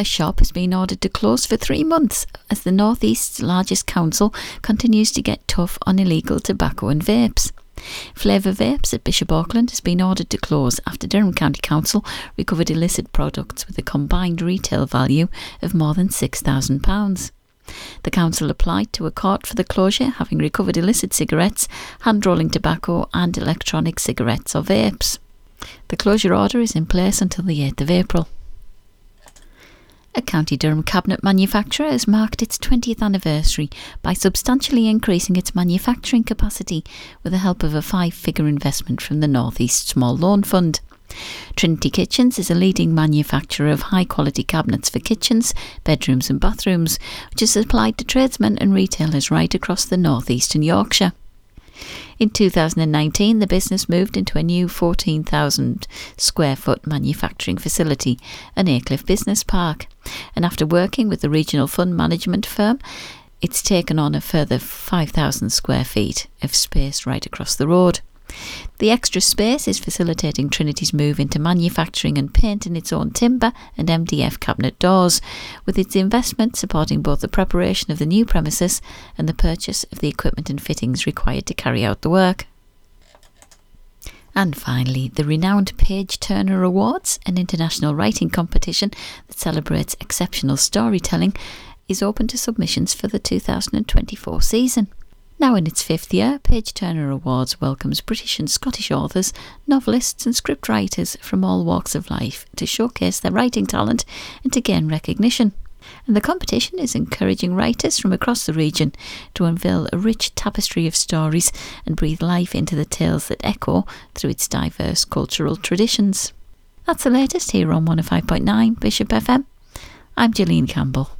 A shop has been ordered to close for three months as the North East's largest council continues to get tough on illegal tobacco and vapes. Flavour Vapes at Bishop Auckland has been ordered to close after Durham County Council recovered illicit products with a combined retail value of more than £6,000. The council applied to a court for the closure, having recovered illicit cigarettes, hand rolling tobacco, and electronic cigarettes or vapes. The closure order is in place until the 8th of April. A County Durham cabinet manufacturer has marked its 20th anniversary by substantially increasing its manufacturing capacity with the help of a five figure investment from the North East Small Loan Fund. Trinity Kitchens is a leading manufacturer of high quality cabinets for kitchens, bedrooms, and bathrooms, which is supplied to tradesmen and retailers right across the North East and Yorkshire. In 2019, the business moved into a new 14,000 square foot manufacturing facility, an Aycliffe Business Park. And after working with the regional fund management firm, it's taken on a further 5,000 square feet of space right across the road. The extra space is facilitating Trinity's move into manufacturing and painting its own timber and MDF cabinet doors, with its investment supporting both the preparation of the new premises and the purchase of the equipment and fittings required to carry out the work. And finally, the renowned Page Turner Awards, an international writing competition that celebrates exceptional storytelling, is open to submissions for the 2024 season. Now in its fifth year, Page Turner Awards welcomes British and Scottish authors, novelists, and scriptwriters from all walks of life to showcase their writing talent and to gain recognition. And the competition is encouraging writers from across the region to unveil a rich tapestry of stories and breathe life into the tales that echo through its diverse cultural traditions. That's the latest here on 105.9 Bishop FM. I'm Gillian Campbell.